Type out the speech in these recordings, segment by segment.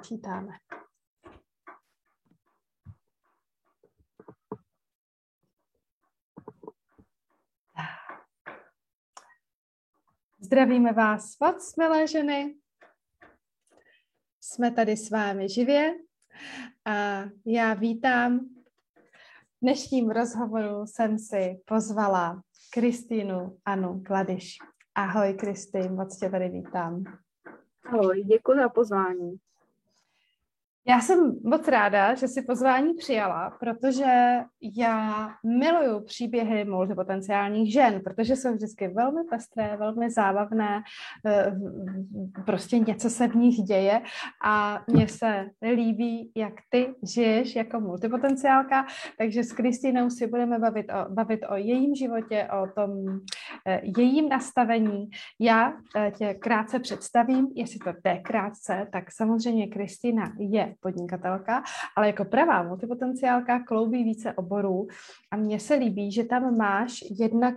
načítáme. Zdravíme vás moc, milé ženy. Jsme tady s vámi živě a já vítám. V dnešním rozhovoru jsem si pozvala Kristýnu Anu Kladyš. Ahoj Kristý, moc tě tady vítám. Ahoj, děkuji za pozvání. Já jsem moc ráda, že si pozvání přijala, protože já miluju příběhy multipotenciálních žen, protože jsou vždycky velmi pestré, velmi zábavné, eh, prostě něco se v nich děje a mně se líbí, jak ty žiješ jako multipotenciálka, takže s Kristýnou si budeme bavit o, bavit o jejím životě, o tom eh, jejím nastavení. Já eh, tě krátce představím, jestli to jde krátce, tak samozřejmě Kristýna je podnikatelka, ale jako pravá multipotenciálka kloubí více oborů. A mně se líbí, že tam máš jednak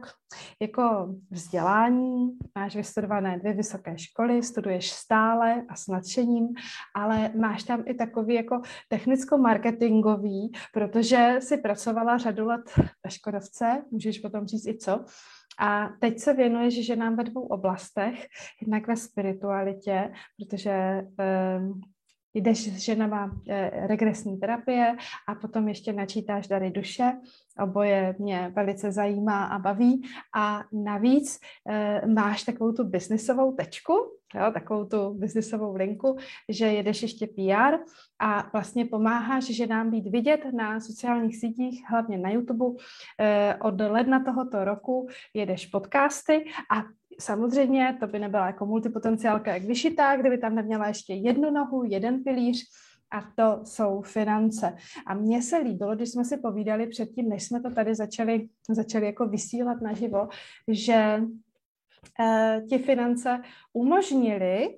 jako vzdělání, máš vystudované dvě vysoké školy, studuješ stále a s nadšením, ale máš tam i takový jako technicko-marketingový, protože si pracovala řadu let ve Škodovce, můžeš potom říct i co, a teď se věnuješ ženám ve dvou oblastech, jednak ve spiritualitě, protože um, jdeš s ženama eh, regresní terapie a potom ještě načítáš dary duše. Oboje mě velice zajímá a baví. A navíc eh, máš takovou tu biznisovou tečku, jo, takovou tu biznisovou linku, že jedeš ještě PR a vlastně pomáháš ženám být vidět na sociálních sítích, hlavně na YouTube. Eh, od ledna tohoto roku jedeš podcasty a samozřejmě to by nebyla jako multipotenciálka jak vyšitá, kdyby tam neměla ještě jednu nohu, jeden pilíř, a to jsou finance. A mně se líbilo, když jsme si povídali předtím, než jsme to tady začali, začali jako vysílat naživo, že eh, ti finance umožnili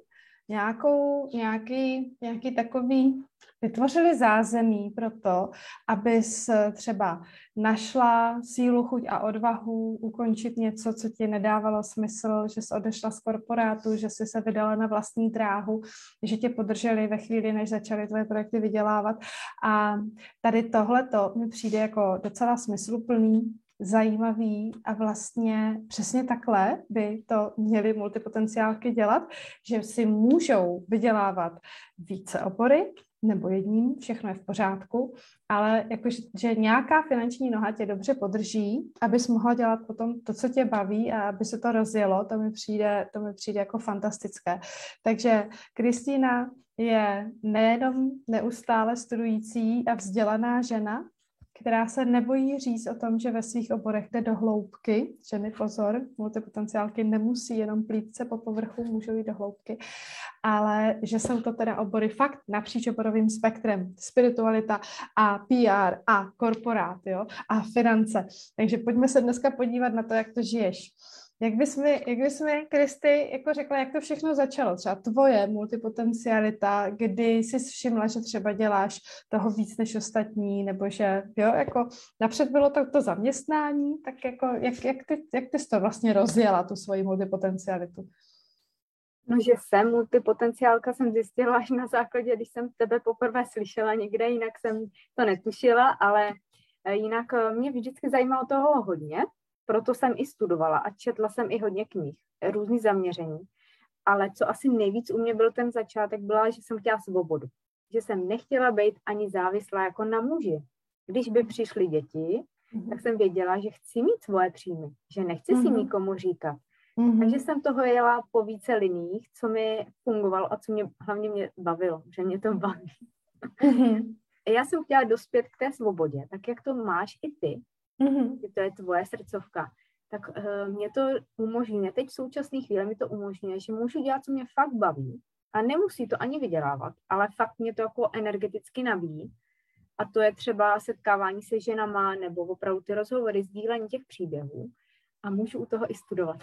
nějakou, nějaký, nějaký takový, vytvořili zázemí pro to, abys třeba našla sílu, chuť a odvahu ukončit něco, co ti nedávalo smysl, že jsi odešla z korporátu, že jsi se vydala na vlastní dráhu, že tě podrželi ve chvíli, než začaly tvoje projekty vydělávat. A tady tohle to mi přijde jako docela smysluplný, zajímavý a vlastně přesně takhle by to měly multipotenciálky dělat, že si můžou vydělávat více opory nebo jedním, všechno je v pořádku, ale jakože, že nějaká finanční noha tě dobře podrží, abys mohla dělat potom to, co tě baví a aby se to rozjelo, to mi přijde, to mi přijde jako fantastické. Takže Kristýna je nejenom neustále studující a vzdělaná žena, která se nebojí říct o tom, že ve svých oborech jde do hloubky. Ženy pozor, multipotenciálky nemusí jenom plítce po povrchu, můžou jít do hloubky, ale že jsou to teda obory fakt napříč oborovým spektrem. Spiritualita a PR a korporát, jo, a finance. Takže pojďme se dneska podívat na to, jak to žiješ. Jak bys mi, jak bys mi, Kristy, jako řekla, jak to všechno začalo? Třeba tvoje multipotencialita, kdy jsi všimla, že třeba děláš toho víc než ostatní, nebo že, jo, jako napřed bylo to, to zaměstnání, tak jako, jak, jak, ty, jak ty jsi to vlastně rozjela, tu svoji multipotencialitu? No, že jsem multipotenciálka, jsem zjistila až na základě, když jsem tebe poprvé slyšela někde, jinak jsem to netušila, ale eh, jinak eh, mě vždycky zajímalo toho hodně, proto jsem i studovala a četla jsem i hodně knih, různý zaměření. Ale co asi nejvíc u mě byl ten začátek, byla, že jsem chtěla svobodu. Že jsem nechtěla být ani závislá jako na muži. Když by přišly děti, mm-hmm. tak jsem věděla, že chci mít svoje příjmy, že nechci mm-hmm. si mhm. nikomu říkat. Mm-hmm. Takže jsem toho jela po více liních, co mi fungovalo a co mě hlavně mě bavilo, že mě to baví. Mm-hmm. Já jsem chtěla dospět k té svobodě, tak jak to máš i ty, mm-hmm. že to je tvoje srdcovka, tak uh, mě to umožňuje, teď v současné chvíli mi to umožňuje, že můžu dělat, co mě fakt baví. A nemusí to ani vydělávat, ale fakt mě to jako energeticky nabíjí. A to je třeba setkávání se ženama nebo opravdu ty rozhovory, sdílení těch příběhů. A můžu u toho i studovat,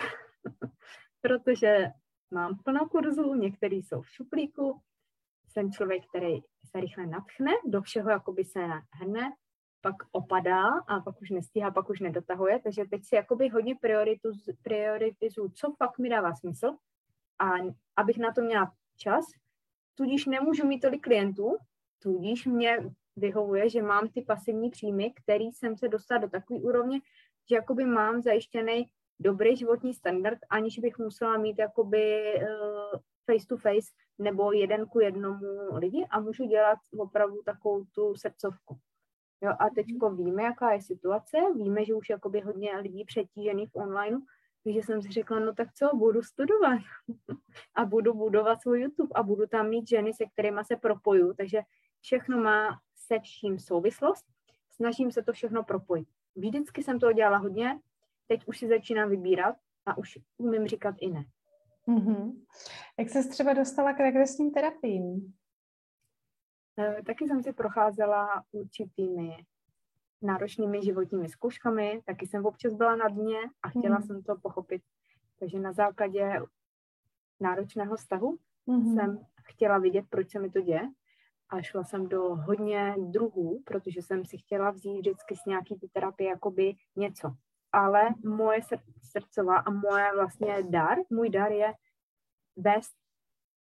protože mám plno kurzů, některý jsou v šuplíku, jsem člověk, který se rychle natchne, do všeho jakoby se hrne pak opadá a pak už nestíhá, pak už nedotahuje, takže teď si jakoby hodně prioritizu, co fakt mi dává smysl a abych na to měla čas, tudíž nemůžu mít tolik klientů, tudíž mě vyhovuje, že mám ty pasivní příjmy, který jsem se dostala do takové úrovně, že jakoby mám zajištěný dobrý životní standard, aniž bych musela mít jakoby uh, face to face nebo jeden ku jednomu lidi a můžu dělat opravdu takovou tu srdcovku. Jo, a teďko víme, jaká je situace, víme, že už jakoby hodně lidí přetížených v online, takže jsem si řekla, no tak co, budu studovat a budu budovat svůj YouTube a budu tam mít ženy, se kterými se propoju, takže všechno má se vším souvislost, snažím se to všechno propojit. Vždycky jsem to dělala hodně, teď už si začínám vybírat a už umím říkat i ne. Mm-hmm. Jak se třeba dostala k regresním terapiím? E, taky jsem si procházela určitými náročnými životními zkouškami, taky jsem občas byla na dně a chtěla mm-hmm. jsem to pochopit. Takže na základě náročného vztahu mm-hmm. jsem chtěla vidět, proč se mi to děje a šla jsem do hodně druhů, protože jsem si chtěla vzít vždycky z nějaký ty terapie jakoby něco. Ale moje srdcová a moje vlastně dar, můj dar je vést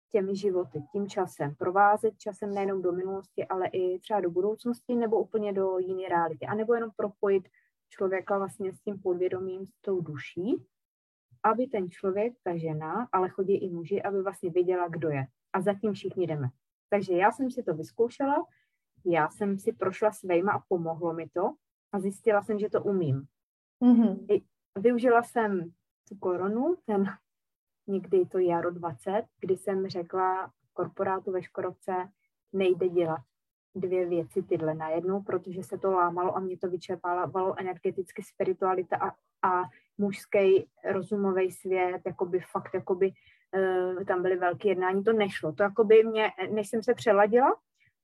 těmi životy, tím časem, provázet časem nejenom do minulosti, ale i třeba do budoucnosti nebo úplně do jiné reality. A nebo jenom propojit člověka vlastně s tím podvědomím, s tou duší, aby ten člověk, ta žena, ale chodí i muži, aby vlastně věděla, kdo je. A zatím všichni jdeme. Takže já jsem si to vyzkoušela, já jsem si prošla svejma a pomohlo mi to a zjistila jsem, že to umím. Mm-hmm. Využila jsem tu koronu, ten někdy to jaro 20, kdy jsem řekla korporátu ve Škodovce, nejde dělat dvě věci tyhle najednou, protože se to lámalo a mě to vyčerpávalo energeticky spiritualita a, a mužský rozumový svět, jakoby fakt, jakoby uh, tam byly velké jednání, to nešlo. To jakoby mě, než jsem se přeladila,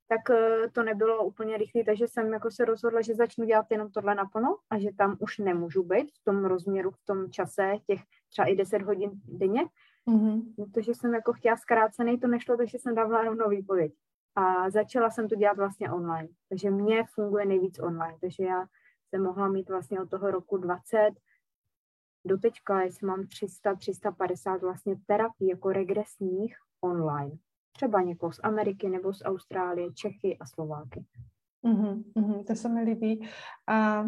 tak uh, to nebylo úplně rychlé, takže jsem jako se rozhodla, že začnu dělat jenom tohle naplno a že tam už nemůžu být v tom rozměru, v tom čase, těch třeba i 10 hodin denně, mm-hmm. protože jsem jako chtěla zkrácený, to nešlo, takže jsem dávala rovnou výpověď. A začala jsem to dělat vlastně online. Takže mě funguje nejvíc online. Takže já jsem mohla mít vlastně od toho roku 20 do teďka, jestli mám 300, 350 vlastně terapii jako regresních online. Třeba někoho z Ameriky nebo z Austrálie, Čechy a Slováky. Mm-hmm, to se mi líbí. A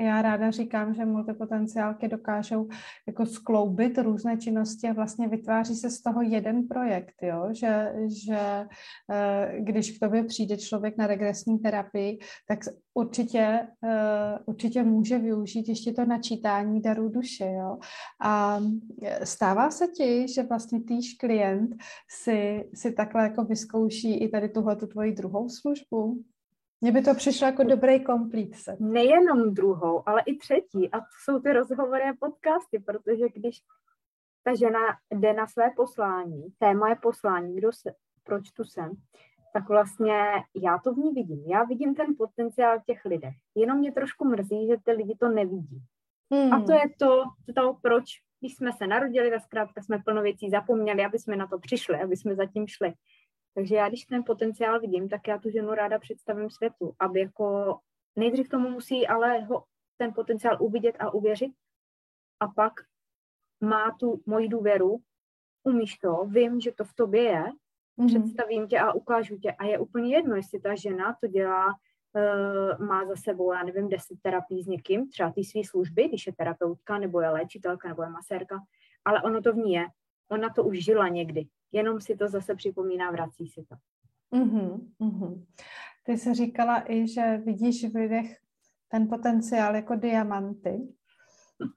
já ráda říkám, že multipotenciálky dokážou jako skloubit různé činnosti a vlastně vytváří se z toho jeden projekt, jo? že, že e, když k tobě přijde člověk na regresní terapii, tak určitě, e, určitě může využít ještě to načítání darů duše. Jo? A stává se ti, že vlastně týž klient si, si takhle jako vyzkouší i tady tuhle tu tvoji druhou službu? Mně by to přišlo jako dobrý komplít. Nejenom druhou, ale i třetí. A to jsou ty rozhovory a podcasty, protože když ta žena jde na své poslání, téma je poslání, kdo se, proč tu jsem, tak vlastně já to v ní vidím. Já vidím ten potenciál v těch lidech. Jenom mě trošku mrzí, že ty lidi to nevidí. Hmm. A to je to, to, proč, když jsme se narodili, tak zkrátka jsme plno věcí zapomněli, aby jsme na to přišli, aby jsme zatím šli. Takže já, když ten potenciál vidím, tak já tu ženu ráda představím světu, aby jako nejdřív tomu musí ale ho, ten potenciál uvidět a uvěřit a pak má tu moji důvěru, umíš to, vím, že to v tobě je, mm-hmm. představím tě a ukážu tě. A je úplně jedno, jestli ta žena to dělá, uh, má za sebou, já nevím, deset terapií s někým, třeba ty své služby, když je terapeutka, nebo je léčitelka, nebo je masérka, ale ono to v ní je. Ona to už žila někdy jenom si to zase připomíná, vrací si to. Mm-hmm, mm-hmm. Ty jsi říkala i, že vidíš v lidech ten potenciál jako diamanty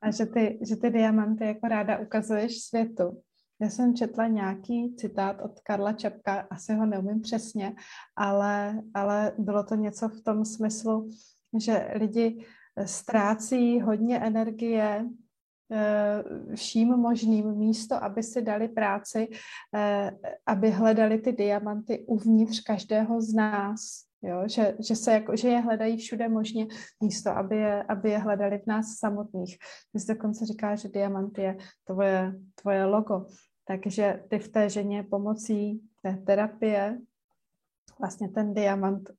a že ty, že ty diamanty jako ráda ukazuješ světu. Já jsem četla nějaký citát od Karla Čepka, asi ho neumím přesně, ale, ale bylo to něco v tom smyslu, že lidi ztrácí hodně energie vším možným místo, aby si dali práci, eh, aby hledali ty diamanty uvnitř každého z nás. Jo? Že, že, se jako, že je hledají všude možně místo, aby je, aby je hledali v nás samotných. Ty jsi dokonce říká, že diamant je tvoje, tvoje logo. Takže ty v té ženě pomocí té terapie vlastně ten diamant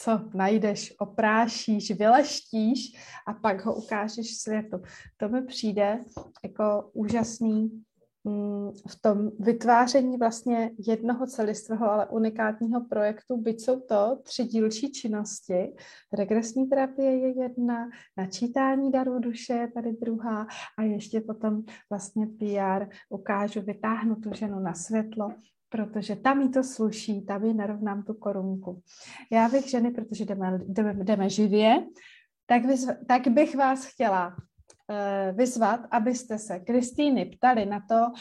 co najdeš, oprášíš, vyleštíš a pak ho ukážeš světu. To mi přijde jako úžasný mm, v tom vytváření vlastně jednoho celistvého, ale unikátního projektu, byť jsou to tři dílčí činnosti. Regresní terapie je jedna, načítání darů duše je tady druhá a ještě potom vlastně PR ukážu, vytáhnu tu ženu na světlo, protože tam jí to sluší, tam jí narovnám tu korunku. Já bych ženy, protože jdeme, jdeme, jdeme živě, tak, vyzv, tak bych vás chtěla uh, vyzvat, abyste se Kristýny ptali na to, uh,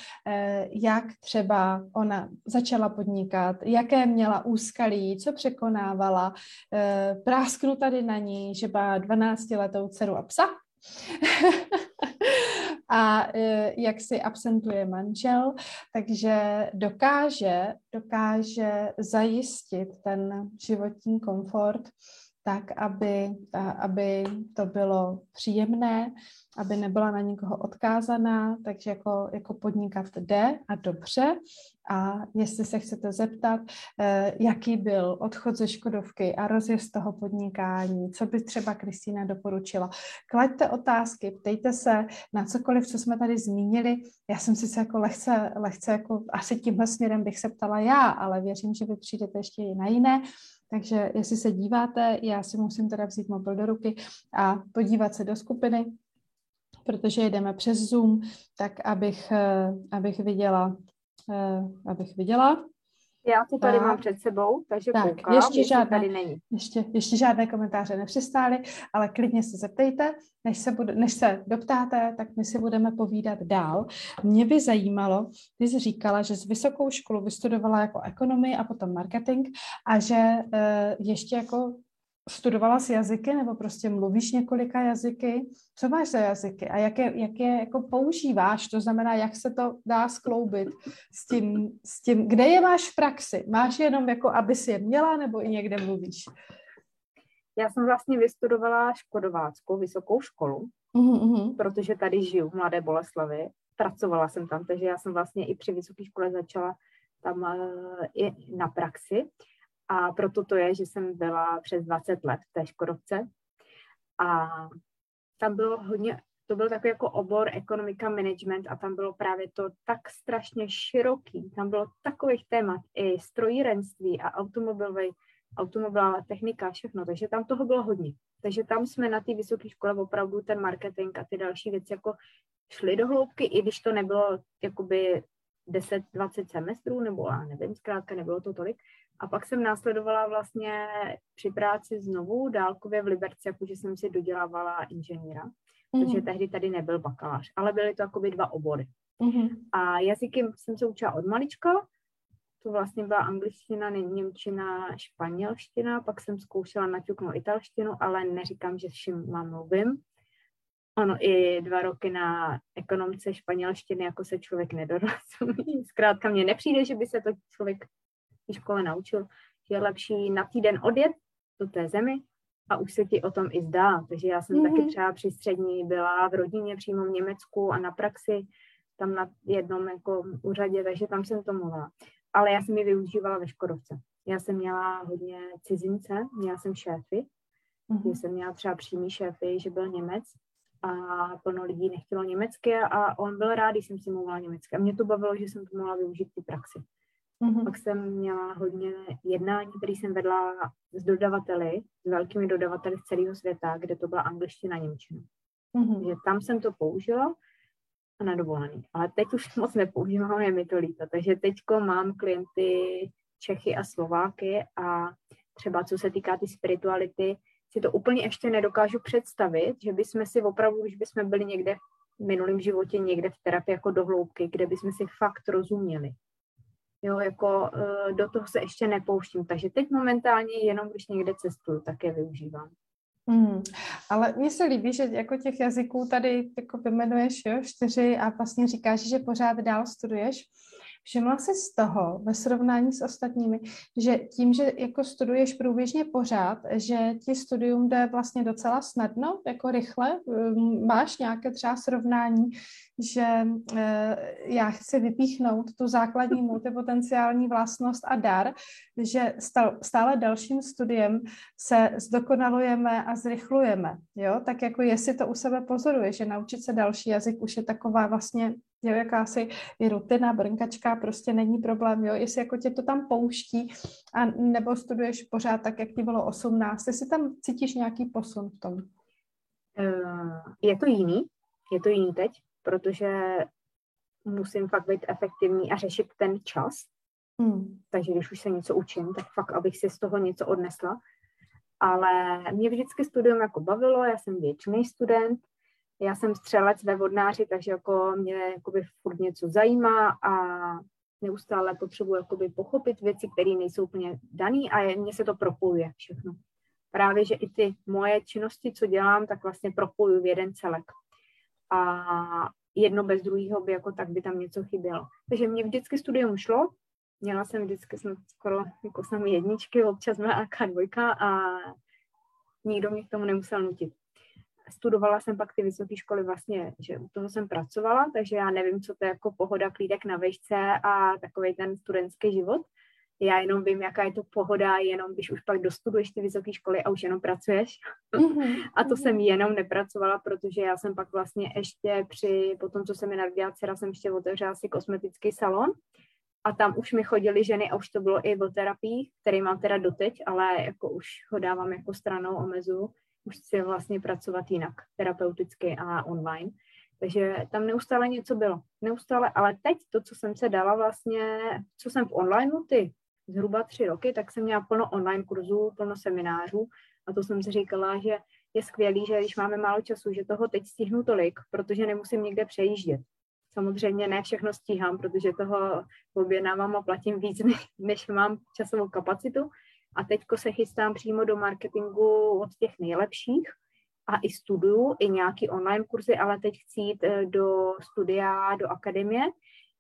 jak třeba ona začala podnikat, jaké měla úskalí, co překonávala. Uh, prásknu tady na ní, že má 12-letou dceru a psa. a jak si absentuje manžel, takže dokáže, dokáže zajistit ten životní komfort tak, aby, aby to bylo příjemné, aby nebyla na nikoho odkázaná, takže jako, jako podnikat jde a dobře. A jestli se chcete zeptat, eh, jaký byl odchod ze Škodovky a rozjezd toho podnikání, co by třeba Kristýna doporučila, klaďte otázky, ptejte se na cokoliv, co jsme tady zmínili. Já jsem sice jako lehce, lehce jako asi tímhle směrem bych se ptala já, ale věřím, že vy přijdete ještě i na jiné. Takže jestli se díváte, já si musím teda vzít mobil do ruky a podívat se do skupiny, protože jedeme přes Zoom, tak abych, eh, abych viděla, eh, abych viděla. Já to tady tak. mám před sebou, takže tak, koukám, ještě žádné, tady není. Ještě, ještě žádné komentáře nepřistály, ale klidně se zeptejte, než se, bude, než se doptáte, tak my si budeme povídat dál. Mě by zajímalo, ty jsi říkala, že z vysokou školu vystudovala jako ekonomii a potom marketing a že e, ještě jako studovala s jazyky nebo prostě mluvíš několika jazyky? Co máš za jazyky a jak je, jak je jako používáš? To znamená, jak se to dá skloubit s tím, s tím, kde je máš v praxi? Máš jenom jako, aby si je měla nebo i někde mluvíš? Já jsem vlastně vystudovala Škodováckou vysokou školu, uh-huh. protože tady žiju v Mladé Boleslavi. Pracovala jsem tam, takže já jsem vlastně i při vysoké škole začala tam uh, i na praxi. A proto to je, že jsem byla přes 20 let v té Škodovce. A tam bylo hodně, to byl takový jako obor ekonomika management a tam bylo právě to tak strašně široký. Tam bylo takových témat i strojírenství a automobilový, automobilová technika, všechno, takže tam toho bylo hodně. Takže tam jsme na té vysoké škole opravdu ten marketing a ty další věci jako šli do hloubky, i když to nebylo jakoby 10-20 semestrů, nebo já nevím, zkrátka nebylo to tolik, a pak jsem následovala vlastně při práci znovu dálkově v Liberci, jakože jsem si dodělávala inženýra, mm. protože tehdy tady nebyl bakalář, ale byly to jakoby dva obory. Mm. A jazyky jsem se učila od malička, to vlastně byla angličtina, němčina, španělština, pak jsem zkoušela naťuknout italštinu, ale neříkám, že všim mám mluvím. Ono i dva roky na ekonomce španělštiny, jako se člověk nedorozumí. Zkrátka mně nepřijde, že by se to člověk škole naučil, že je lepší na týden odjet do té zemi a už se ti o tom i zdá. Takže já jsem mm-hmm. taky třeba při střední byla v rodině přímo v Německu a na praxi tam na jednom jako úřadě, takže tam jsem to mluvila. Ale já jsem ji využívala ve Škodovce. Já jsem měla hodně cizince, měla jsem šéfy, mm-hmm. jsem měla třeba přímý šéfy, že byl Němec a plno lidí nechtělo německy a on byl rád, když jsem si mluvila německy. A mě to bavilo, že jsem to mohla využít v praxi. Mm-hmm. Pak jsem měla hodně jednání, které jsem vedla s dodavateli, s velkými dodavateli z celého světa, kde to byla angličtina a němčina. Mm-hmm. Takže tam jsem to použila a na dovolený. Ale teď už moc nepoužívám, je mi to líto. Takže teď mám klienty Čechy a Slováky a třeba co se týká ty spirituality, si to úplně ještě nedokážu představit, že bychom si opravdu, když bychom byli někde v minulém životě, někde v terapii jako dohloubky, kde bychom si fakt rozuměli. Jo, jako uh, do toho se ještě nepouštím, takže teď momentálně jenom, když někde cestuju, tak je využívám. Hmm. Ale mně se líbí, že jako těch jazyků tady jako vymenuješ jo, čtyři a vlastně říkáš, že pořád dál studuješ. Všimla jsi z toho ve srovnání s ostatními, že tím, že jako studuješ průběžně pořád, že ti studium jde vlastně docela snadno, jako rychle? Máš nějaké třeba srovnání, že e, já chci vypíchnout tu základní multipotenciální vlastnost a dar, že stále dalším studiem se zdokonalujeme a zrychlujeme, jo? Tak jako jestli to u sebe pozoruje, že naučit se další jazyk už je taková vlastně Jo, jakási i rutina, brnkačka prostě není problém, jo, jestli jako tě to tam pouští a nebo studuješ pořád tak, jak ti bylo 18, jestli tam cítíš nějaký posun v tom? Uh, je to jiný, je to jiný teď, protože musím fakt být efektivní a řešit ten čas. Hmm. Takže když už se něco učím, tak fakt, abych si z toho něco odnesla. Ale mě vždycky studium jako bavilo, já jsem věčný student, já jsem střelec ve vodnáři, takže jako mě jakoby furt něco zajímá a neustále potřebuji jakoby pochopit věci, které nejsou úplně dané a mě se to propojuje všechno. Právě, že i ty moje činnosti, co dělám, tak vlastně propojuji v jeden celek. A jedno bez druhého by jako tak by tam něco chybělo. Takže mě vždycky studium šlo, měla jsem vždycky jsem skoro jako sami jedničky, občas měla dvojka a nikdo mě k tomu nemusel nutit studovala jsem pak ty vysoké školy vlastně, že u toho jsem pracovala, takže já nevím, co to je jako pohoda, klídek na vejšce a takový ten studentský život. Já jenom vím, jaká je to pohoda, jenom když už pak dostuduješ ty vysoké školy a už jenom pracuješ. Mm-hmm. a to jsem jenom nepracovala, protože já jsem pak vlastně ještě při, po tom, co se mi narodila dcera, jsem ještě otevřela si kosmetický salon a tam už mi chodily ženy a už to bylo i o terapii, který mám teda doteď, ale jako už ho dávám jako stranou, omezu už si vlastně pracovat jinak, terapeuticky a online. Takže tam neustále něco bylo. Neustále, ale teď to, co jsem se dala vlastně, co jsem v online ty zhruba tři roky, tak jsem měla plno online kurzů, plno seminářů a to jsem si říkala, že je skvělý, že když máme málo času, že toho teď stihnu tolik, protože nemusím někde přejíždět. Samozřejmě ne všechno stíhám, protože toho objednávám a platím víc, než mám časovou kapacitu, a teďko se chystám přímo do marketingu od těch nejlepších a i studuju, i nějaký online kurzy, ale teď chci jít eh, do studia, do akademie,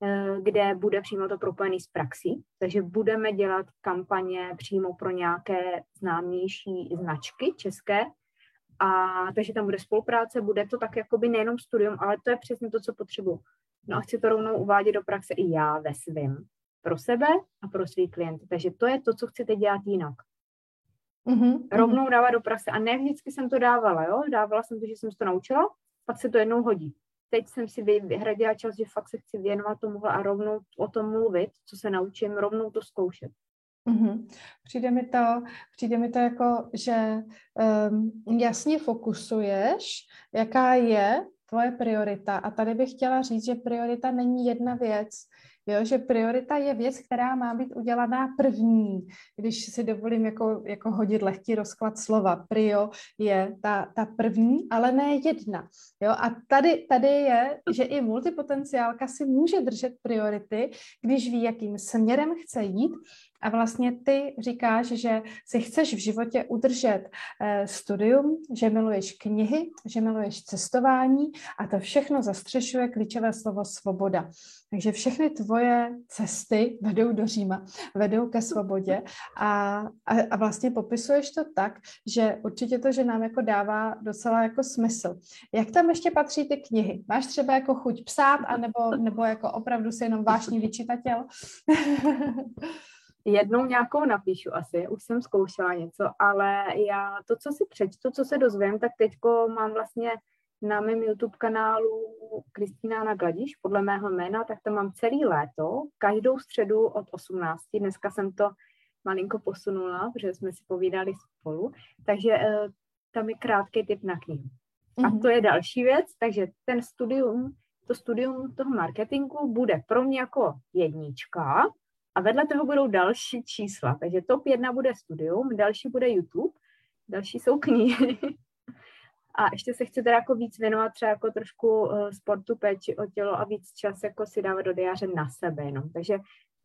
eh, kde bude přímo to propojený s praxí. Takže budeme dělat kampaně přímo pro nějaké známější značky české. A takže tam bude spolupráce, bude to tak jakoby nejenom studium, ale to je přesně to, co potřebuji. No a chci to rovnou uvádět do praxe i já ve svém pro sebe a pro svý klienty. Takže to je to, co chci teď dělat jinak. Mm-hmm. Rovnou dávat do praxe. A ne vždycky jsem to dávala, jo? Dávala jsem to, že jsem to naučila, pak se to jednou hodí. Teď jsem si vyhradila čas, že fakt se chci věnovat tomuhle a rovnou o tom mluvit, co se naučím, rovnou to zkoušet. Mm-hmm. Přijde, mi to, přijde mi to jako, že um, jasně fokusuješ, jaká je tvoje priorita. A tady bych chtěla říct, že priorita není jedna věc, Jo, že priorita je věc, která má být udělaná první. Když si dovolím jako, jako hodit lehký rozklad slova, prio je ta, ta první, ale ne jedna. Jo, a tady, tady je, že i multipotenciálka si může držet priority, když ví, jakým směrem chce jít a vlastně ty říkáš, že si chceš v životě udržet eh, studium, že miluješ knihy, že miluješ cestování a to všechno zastřešuje klíčové slovo svoboda. Takže všechny tvoje cesty vedou do Říma, vedou ke svobodě a, a, a vlastně popisuješ to tak, že určitě to, že nám jako dává docela jako smysl. Jak tam ještě patří ty knihy? Máš třeba jako chuť psát, anebo, nebo jako opravdu si jenom vášní vyčítatel? jednou nějakou napíšu asi, už jsem zkoušela něco, ale já to, co si přečtu, co se dozvím, tak teďko mám vlastně na mém YouTube kanálu Kristýna na Gladiš, podle mého jména, tak to mám celý léto, každou středu od 18. Dneska jsem to malinko posunula, protože jsme si povídali spolu, takže uh, tam je krátký tip na knihu. Mm-hmm. A mhm. to je další věc, takže ten studium, to studium toho marketingu bude pro mě jako jednička, a vedle toho budou další čísla. Takže top jedna bude studium, další bude YouTube, další jsou knihy. A ještě se chci teda jako víc věnovat třeba jako trošku uh, sportu, péči o tělo a víc čas jako si dávat do diáře na sebe jenom. Takže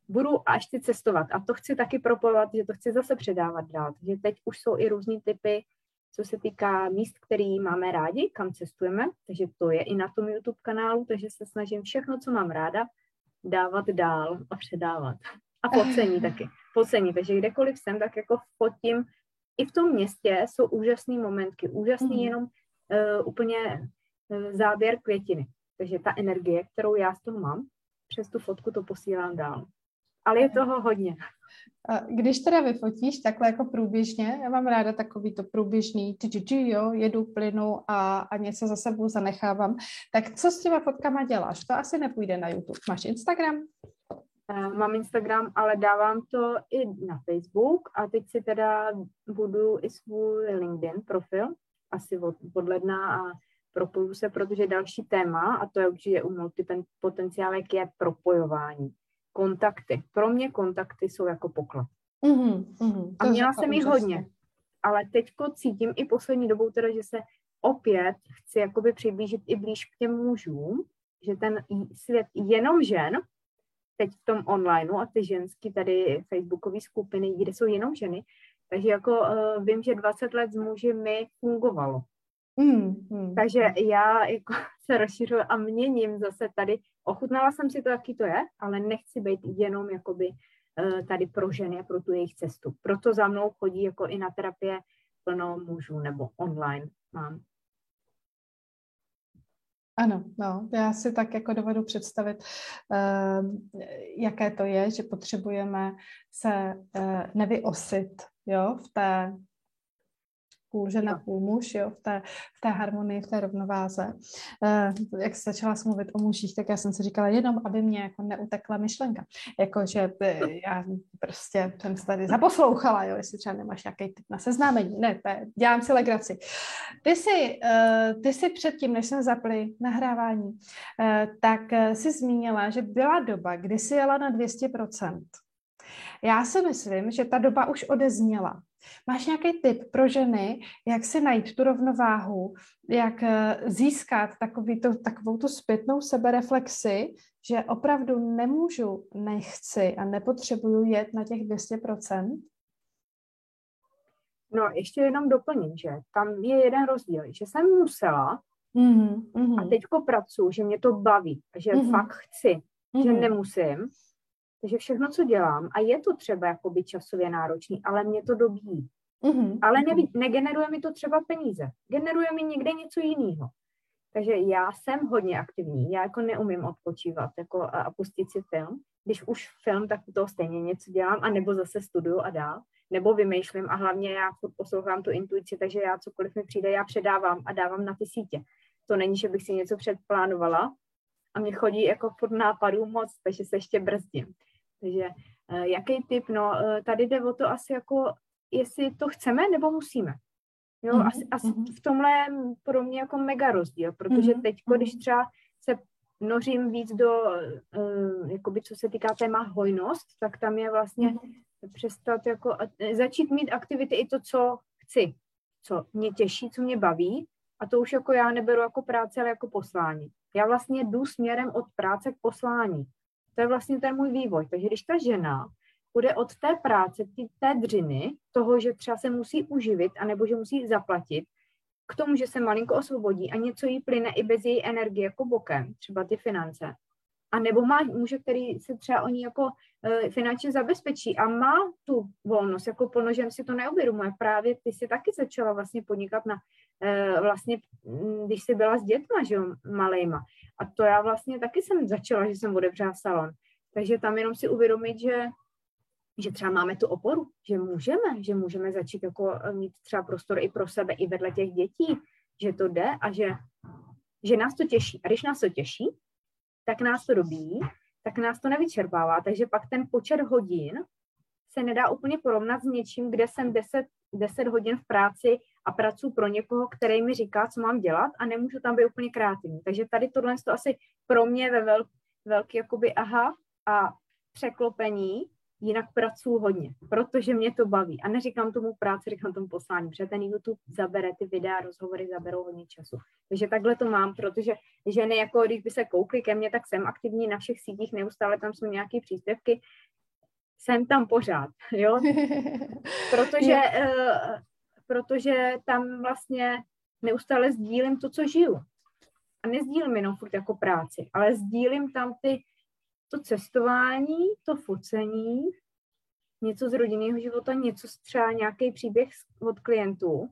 budu až ty cestovat a to chci taky propojovat, že to chci zase předávat dál. Takže teď už jsou i různý typy, co se týká míst, který máme rádi, kam cestujeme, takže to je i na tom YouTube kanálu, takže se snažím všechno, co mám ráda, dávat dál a předávat. A focení taky. Focení, takže kdekoliv jsem, tak jako fotím. I v tom městě jsou úžasné momentky, úžasný mm. jenom uh, úplně uh, záběr květiny. Takže ta energie, kterou já z toho mám, přes tu fotku to posílám dál. Ale je toho hodně. Když teda vyfotíš takhle jako průběžně, já mám ráda takový to průběžný, jo, jedu, plynu a, a něco za sebou zanechávám, tak co s těma fotkama děláš? To asi nepůjde na YouTube. Máš Instagram? Mám Instagram, ale dávám to i na Facebook a teď si teda budu i svůj LinkedIn profil, asi od, od ledna a propoju se, protože další téma, a to je určitě u multipotenciálek, je propojování kontakty. Pro mě kontakty jsou jako poklad. Mm-hmm, mm-hmm. A měla jsem jich hodně. Ale teďko cítím i poslední dobou teda, že se opět chci jakoby přiblížit i blíž k těm mužům, že ten svět jenom žen, teď v tom onlineu a ty ženský tady facebookové skupiny, kde jsou jenom ženy, takže jako uh, vím, že 20 let s muži mi fungovalo. Mm, mm. Takže já jako se rozšiřuju a měním zase tady. Ochutnala jsem si to, jaký to je, ale nechci být jenom jakoby eh, tady pro ženy a pro tu jejich cestu. Proto za mnou chodí jako i na terapie plno mužů nebo online mám. Ano, no, já si tak jako dovedu představit, uh, jaké to je, že potřebujeme se uh, nevyosit jo, v té půl žena, půl muž, jo, v té, v té harmonii, v té rovnováze. Uh, jak se začala mluvit o mužích, tak já jsem si říkala jenom, aby mě jako neutekla myšlenka. Jako, že by, já prostě jsem se tady zaposlouchala, jo, jestli třeba nemáš nějaký typ na seznámení. Ne, to je, dělám si legraci. Ty jsi, uh, ty jsi předtím, než jsme zapli nahrávání, uh, tak jsi zmínila, že byla doba, kdy jsi jela na 200%. Já si myslím, že ta doba už odezněla. Máš nějaký tip pro ženy, jak si najít tu rovnováhu, jak eh, získat takový to, takovou tu zpětnou sebereflexi, že opravdu nemůžu, nechci a nepotřebuju jet na těch 200%? No, ještě jenom doplním, že tam je jeden rozdíl, že jsem musela mm-hmm. a teďko pracuji, že mě to baví, že mm-hmm. fakt chci, mm-hmm. že nemusím, takže všechno, co dělám, a je to třeba jakoby časově náročný, ale mě to dobíjí. Mm-hmm. Ale ne, negeneruje mi to třeba peníze. Generuje mi někde něco jiného. Takže já jsem hodně aktivní. Já jako neumím odpočívat jako a, a pustit si film. Když už film, tak to stejně něco dělám, a nebo zase studuju a dál. Nebo vymýšlím a hlavně já poslouchám tu intuici, takže já cokoliv mi přijde, já předávám a dávám na ty sítě. To není, že bych si něco předplánovala a mě chodí jako furt nápadů moc, takže se ještě brzdím. Takže uh, jaký typ? No, uh, tady jde o to asi jako, jestli to chceme nebo musíme. Jo, mm-hmm. asi, asi mhm. v tomhle je pro mě jako mega rozdíl, protože mm-hmm. teď, když mhm. třeba se nořím víc do, uh, jakoby co se týká téma hojnost, tak tam je vlastně mm-hmm. přestat jako, začít mít aktivity i to, co chci, co mě těší, co mě baví a to už jako já neberu jako práce, ale jako poslání. Já vlastně jdu směrem od práce k poslání. To je vlastně ten můj vývoj. Takže když ta žena bude od té práce, té dřiny, toho, že třeba se musí uživit, anebo že musí zaplatit, k tomu, že se malinko osvobodí a něco jí plyne i bez její energie jako bokem, třeba ty finance, a nebo má muže, který se třeba oni jako e, finančně zabezpečí a má tu volnost, jako plnožen si to neuvědomuje. Právě ty si taky začala vlastně podnikat na, e, vlastně, když jsi byla s dětma, že jo, malejma. A to já vlastně taky jsem začala, že jsem otevřela salon. Takže tam jenom si uvědomit, že že třeba máme tu oporu, že můžeme, že můžeme začít jako e, mít třeba prostor i pro sebe, i vedle těch dětí, že to jde a že, že nás to těší. A když nás to těší, tak nás to dobíjí, tak nás to nevyčerpává. Takže pak ten počet hodin se nedá úplně porovnat s něčím, kde jsem 10, 10 hodin v práci a pracuji pro někoho, který mi říká, co mám dělat a nemůžu tam být úplně kreativní. Takže tady tohle to asi pro mě ve velk, velký jakoby aha a překlopení, jinak pracuji hodně, protože mě to baví. A neříkám tomu práci, říkám tomu poslání, protože ten YouTube zabere, ty videa, rozhovory zaberou hodně času. Takže takhle to mám, protože ženy, jako když by se koukly ke mně, tak jsem aktivní na všech sítích, neustále tam jsou nějaké příspěvky, jsem tam pořád, jo, protože, uh, protože tam vlastně neustále sdílím to, co žiju. A nezdílím jenom furt jako práci, ale sdílím tam ty to cestování, to focení, něco z rodinného života, něco třeba nějaký příběh od klientů.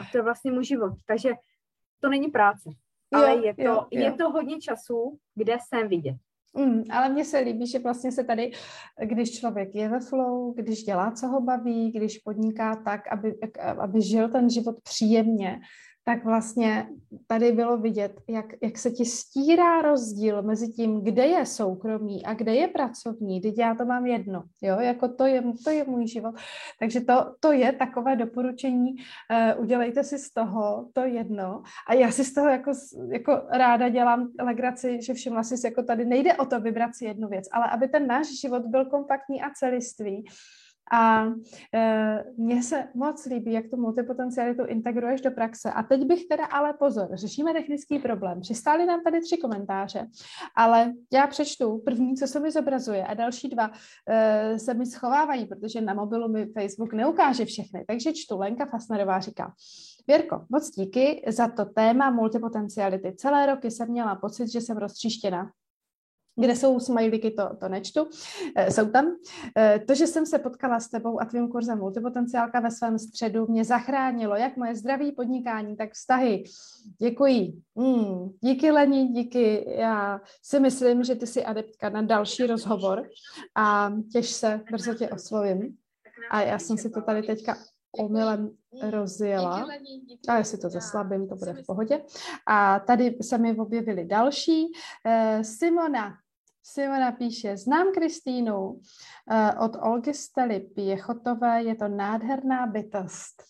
A to je vlastně můj život. Takže to není práce, ale jo, je, to, jo, jo. je to hodně času, kde jsem vidět. Mm, ale mně se líbí, že vlastně se tady, když člověk je ve flow, když dělá, co ho baví, když podniká tak, aby, aby žil ten život příjemně, tak vlastně tady bylo vidět, jak, jak se ti stírá rozdíl mezi tím, kde je soukromý a kde je pracovní. Teď já to mám jedno, jo, jako to je, to je můj život. Takže to, to je takové doporučení, uh, udělejte si z toho to jedno. A já si z toho jako, jako ráda dělám legraci, že všimla si, jako tady nejde o to vybrat si jednu věc, ale aby ten náš život byl kompaktní a celistvý, a e, mně se moc líbí, jak tu multipotencialitu integruješ do praxe. A teď bych teda ale pozor, řešíme technický problém. Přistály nám tady tři komentáře, ale já přečtu první, co se mi zobrazuje a další dva e, se mi schovávají, protože na mobilu mi Facebook neukáže všechny. Takže čtu. Lenka Fasnerová říká, Věrko, moc díky za to téma multipotenciality. Celé roky jsem měla pocit, že jsem roztříštěna kde jsou smajlíky, to, to nečtu, e, jsou tam. E, to, že jsem se potkala s tebou a tvým kurzem Multipotenciálka ve svém středu, mě zachránilo jak moje zdraví podnikání, tak vztahy. Děkuji. Mm, díky Leni, díky. Já si myslím, že ty jsi adeptka na další rozhovor a těž se, brzo tě oslovím. A já jsem si to tady teďka omylem rozjela. A jestli to zaslabím, to bude v pohodě. A tady se mi objevily další. Simona Simona píše, znám Kristýnu uh, od Olgy Stely Pěchotové, je to nádherná bytost.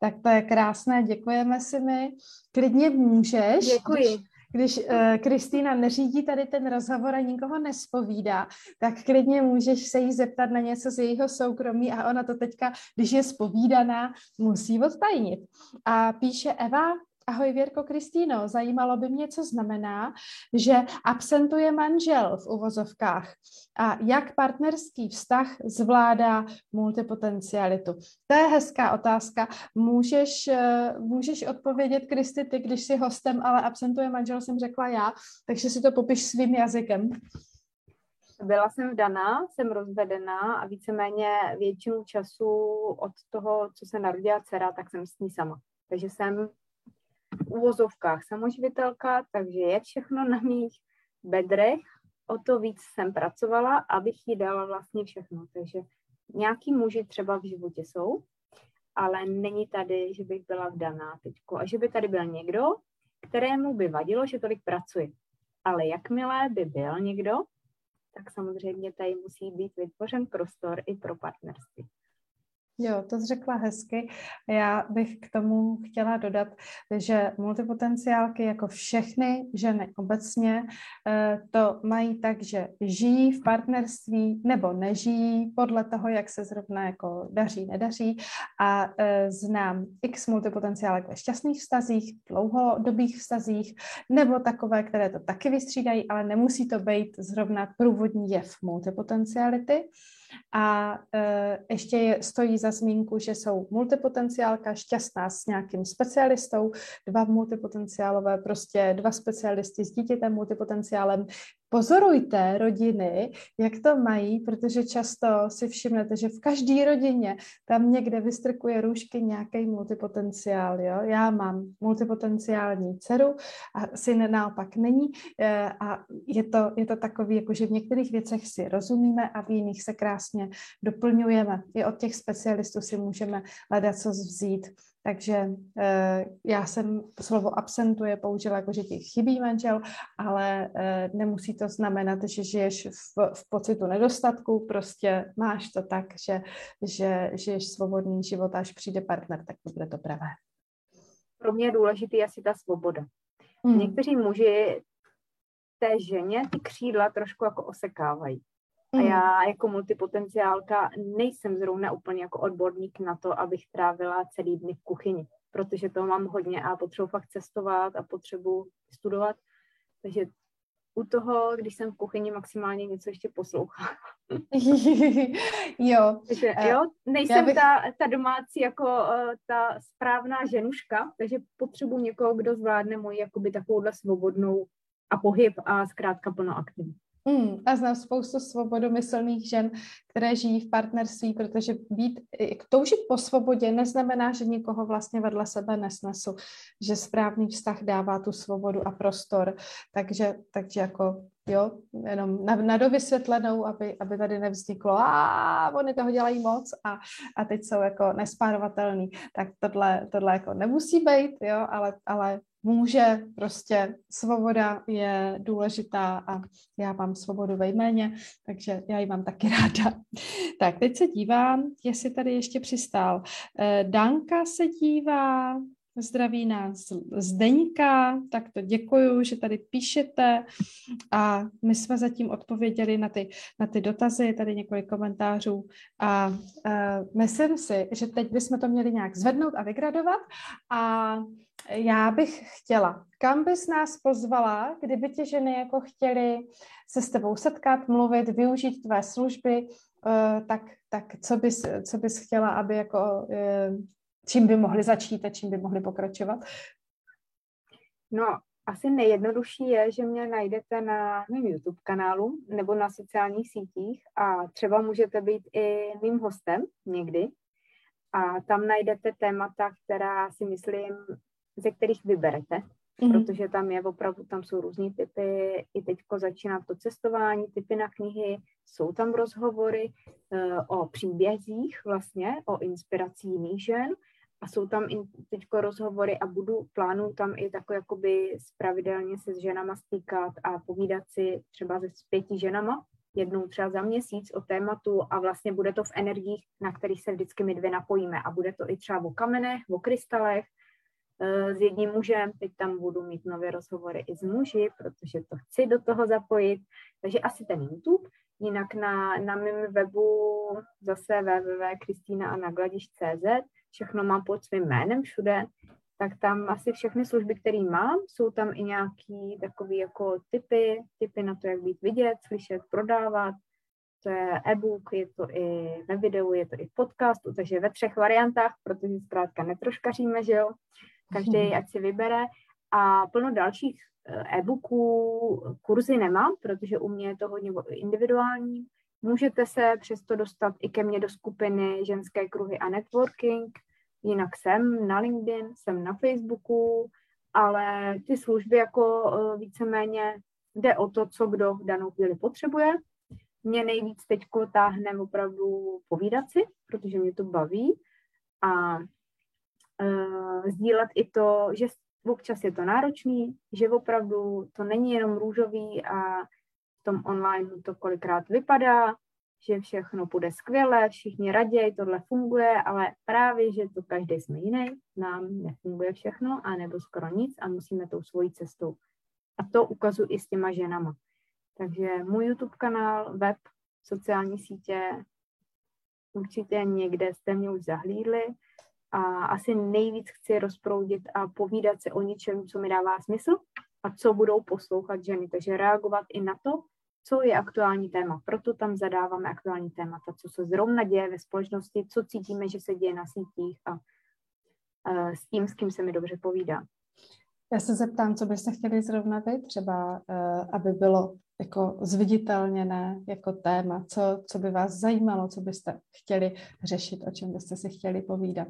Tak to je krásné, děkujeme si mi. Klidně můžeš. Děkuji. Když uh, Kristýna neřídí tady ten rozhovor a nikoho nespovídá, tak klidně můžeš se jí zeptat na něco z jejího soukromí a ona to teďka, když je spovídaná, musí odtajnit. A píše Eva, Ahoj Věrko Kristýno, zajímalo by mě, co znamená, že absentuje manžel v uvozovkách a jak partnerský vztah zvládá multipotencialitu. To je hezká otázka. Můžeš, eh, můžeš odpovědět, Kristi, ty, když jsi hostem, ale absentuje manžel, jsem řekla já, takže si to popiš svým jazykem. Byla jsem vdaná, jsem rozvedená a víceméně většinu času od toho, co se narodila dcera, tak jsem s ní sama. Takže jsem v úvozovkách samoživitelka, takže je všechno na mých bedrech. O to víc jsem pracovala, abych jí dala vlastně všechno. Takže nějaký muži třeba v životě jsou, ale není tady, že bych byla vdaná teďko. A že by tady byl někdo, kterému by vadilo, že tolik pracuje. Ale jakmile by byl někdo, tak samozřejmě tady musí být vytvořen prostor i pro partnerství. Jo, to řekla hezky. Já bych k tomu chtěla dodat, že multipotenciálky, jako všechny ženy obecně, eh, to mají tak, že žijí v partnerství nebo nežijí podle toho, jak se zrovna jako daří, nedaří. A eh, znám x multipotenciálek ve šťastných vztazích, dlouhodobých vztazích, nebo takové, které to taky vystřídají, ale nemusí to být zrovna průvodní jev multipotenciality. A e, ještě je, stojí za zmínku, že jsou multipotenciálka šťastná s nějakým specialistou, dva multipotenciálové, prostě dva specialisty s dítětem multipotenciálem, pozorujte rodiny, jak to mají, protože často si všimnete, že v každé rodině tam někde vystrkuje růžky nějaký multipotenciál. Jo? Já mám multipotenciální dceru a syn naopak není eh, a je to, je to takový, jako že v některých věcech si rozumíme a v jiných se krásně doplňujeme. I od těch specialistů si můžeme hledat co vzít. Takže eh, já jsem slovo absentuje použila jako, že ti chybí manžel, ale eh, nemusí to znamenat, že žiješ v, v pocitu nedostatku, prostě máš to tak, že, že žiješ svobodný život, až přijde partner, tak to bude to pravé. Pro mě je důležitý asi ta svoboda. Hmm. Někteří muži té ženě ty křídla trošku jako osekávají. A mm. já jako multipotenciálka nejsem zrovna úplně jako odborník na to, abych trávila celý dny v kuchyni, protože toho mám hodně a potřebuji fakt cestovat a potřebuji studovat. Takže u toho, když jsem v kuchyni, maximálně něco ještě poslouchám. jo. Takže, eh, jo, nejsem bych... ta, ta domácí jako uh, ta správná ženuška, takže potřebuji někoho, kdo zvládne moji jakoby takovouhle svobodnou a pohyb a zkrátka plno aktivitu. Mm, a znám spoustu svobodomyslných žen, které žijí v partnerství, protože být, toužit po svobodě neznamená, že nikoho vlastně vedle sebe nesnesu, že správný vztah dává tu svobodu a prostor, takže, takže jako jo, jenom na, na dovysvětlenou, aby, aby tady nevzniklo, a oni toho dělají moc a, a teď jsou jako nespárovatelný, tak tohle, tohle jako nemusí být, jo, ale, ale může, prostě svoboda je důležitá a já mám svobodu ve jméně, takže já ji mám taky ráda. Tak, teď se dívám, jestli tady ještě přistál. Eh, Danka se dívá, Zdraví nás Zdeňka, tak to děkuju, že tady píšete a my jsme zatím odpověděli na ty, na ty dotazy, tady několik komentářů a uh, myslím si, že teď bychom to měli nějak zvednout a vygradovat a já bych chtěla, kam bys nás pozvala, kdyby ti ženy jako chtěli se s tebou setkat, mluvit, využít tvé služby, uh, tak, tak co, bys, co bys chtěla, aby jako uh, čím by mohli začít a čím by mohli pokračovat? No, asi nejjednodušší je, že mě najdete na mém YouTube kanálu nebo na sociálních sítích a třeba můžete být i mým hostem někdy. A tam najdete témata, která si myslím, ze kterých vyberete, mm-hmm. protože tam je opravdu, tam jsou různý typy, i teďko začíná to cestování, typy na knihy, jsou tam rozhovory uh, o příbězích vlastně, o inspirací jiných žen. A jsou tam i teď rozhovory a budu plánu tam i tako jakoby pravidelně se s ženama stýkat a povídat si třeba se s pěti ženama, jednou třeba za měsíc o tématu. A vlastně bude to v energiích, na kterých se vždycky my dvě napojíme. A bude to i třeba o kamenech, o krystalech, s jedním mužem, teď tam budu mít nové rozhovory i s muži, protože to chci do toho zapojit, takže asi ten YouTube, jinak na, na mém webu zase www.kristýnaanagladiš.cz všechno mám pod svým jménem všude, tak tam asi všechny služby, které mám, jsou tam i nějaký takový jako typy, typy na to, jak být vidět, slyšet, prodávat. To je e-book, je to i ve videu, je to i v podcastu, takže ve třech variantách, protože zkrátka netroškaříme, že jo. Každý ať si vybere. A plno dalších eh, e-booků, kurzy nemám, protože u mě je to hodně individuální, Můžete se přesto dostat i ke mně do skupiny ženské kruhy a networking. Jinak jsem na LinkedIn, jsem na Facebooku, ale ty služby jako e, víceméně jde o to, co kdo v danou chvíli potřebuje. Mě nejvíc teď táhne opravdu povídat si, protože mě to baví a uh, sdílet i to, že občas je to náročný, že opravdu to není jenom růžový a tom online to kolikrát vypadá, že všechno bude skvěle, všichni raději, tohle funguje, ale právě, že to každý jsme jiný, nám nefunguje všechno, anebo skoro nic a musíme tou svojí cestou. A to ukazuji i s těma ženama. Takže můj YouTube kanál, web, sociální sítě, určitě někde jste mě už zahlídli a asi nejvíc chci rozproudit a povídat se o něčem, co mi dává smysl a co budou poslouchat ženy. Takže reagovat i na to, co je aktuální téma. Proto tam zadáváme aktuální témata, co se zrovna děje ve společnosti, co cítíme, že se děje na sítích a uh, s tím, s kým se mi dobře povídá. Já se zeptám, co byste chtěli zrovna vy, třeba, uh, aby bylo jako zviditelněné jako téma, co, co by vás zajímalo, co byste chtěli řešit, o čem byste si chtěli povídat.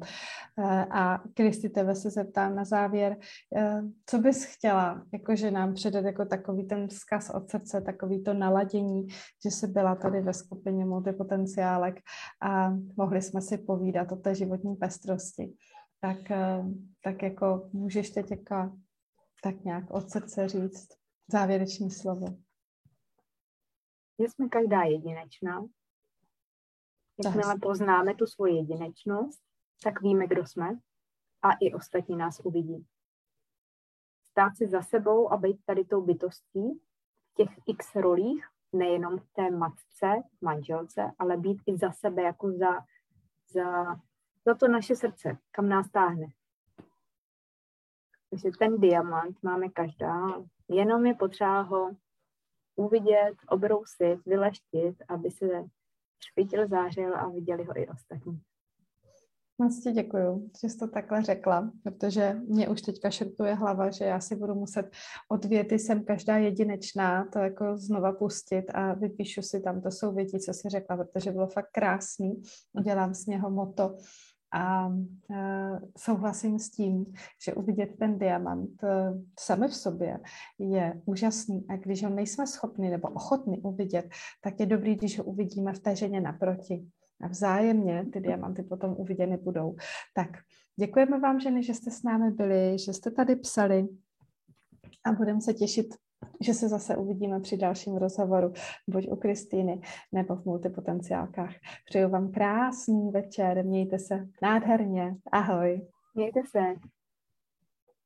Eh, a Kristi, tebe se zeptám na závěr, eh, co bys chtěla, jakože nám předat jako takový ten vzkaz od srdce, takový to naladění, že jsi byla tady ve skupině multipotenciálek a mohli jsme si povídat o té životní pestrosti. Tak, eh, tak jako můžeš teď jako tak nějak od srdce říct závěrečné slovo že jsme každá jedinečná. Jakmile poznáme tu svoji jedinečnost, tak víme, kdo jsme a i ostatní nás uvidí. Stát si za sebou a být tady tou bytostí v těch x rolích, nejenom v té matce, manželce, ale být i za sebe, jako za, za, za to naše srdce, kam nás táhne. Takže ten diamant máme každá, jenom je potřeba ho uvidět, obrousit, vyleštit, aby se špitil, zářil a viděli ho i ostatní. Moc ti děkuju, že jsi to takhle řekla, protože mě už teďka šrtuje hlava, že já si budu muset od věty jsem každá jedinečná, to jako znova pustit a vypíšu si tam, to jsou věti, co jsi řekla, protože bylo fakt krásný, udělám z něho moto A uh, souhlasím s tím, že uvidět ten diamant uh, sami v sobě je úžasný a když ho nejsme schopni nebo ochotni uvidět, tak je dobrý, když ho uvidíme v té ženě naproti. A vzájemně ty diamanty potom uviděny budou. Tak děkujeme vám, ženy, že jste s námi byli, že jste tady psali a budeme se těšit že se zase uvidíme při dalším rozhovoru, buď u Kristýny nebo v multipotenciálkách. Přeju vám krásný večer, mějte se nádherně, ahoj. Mějte se.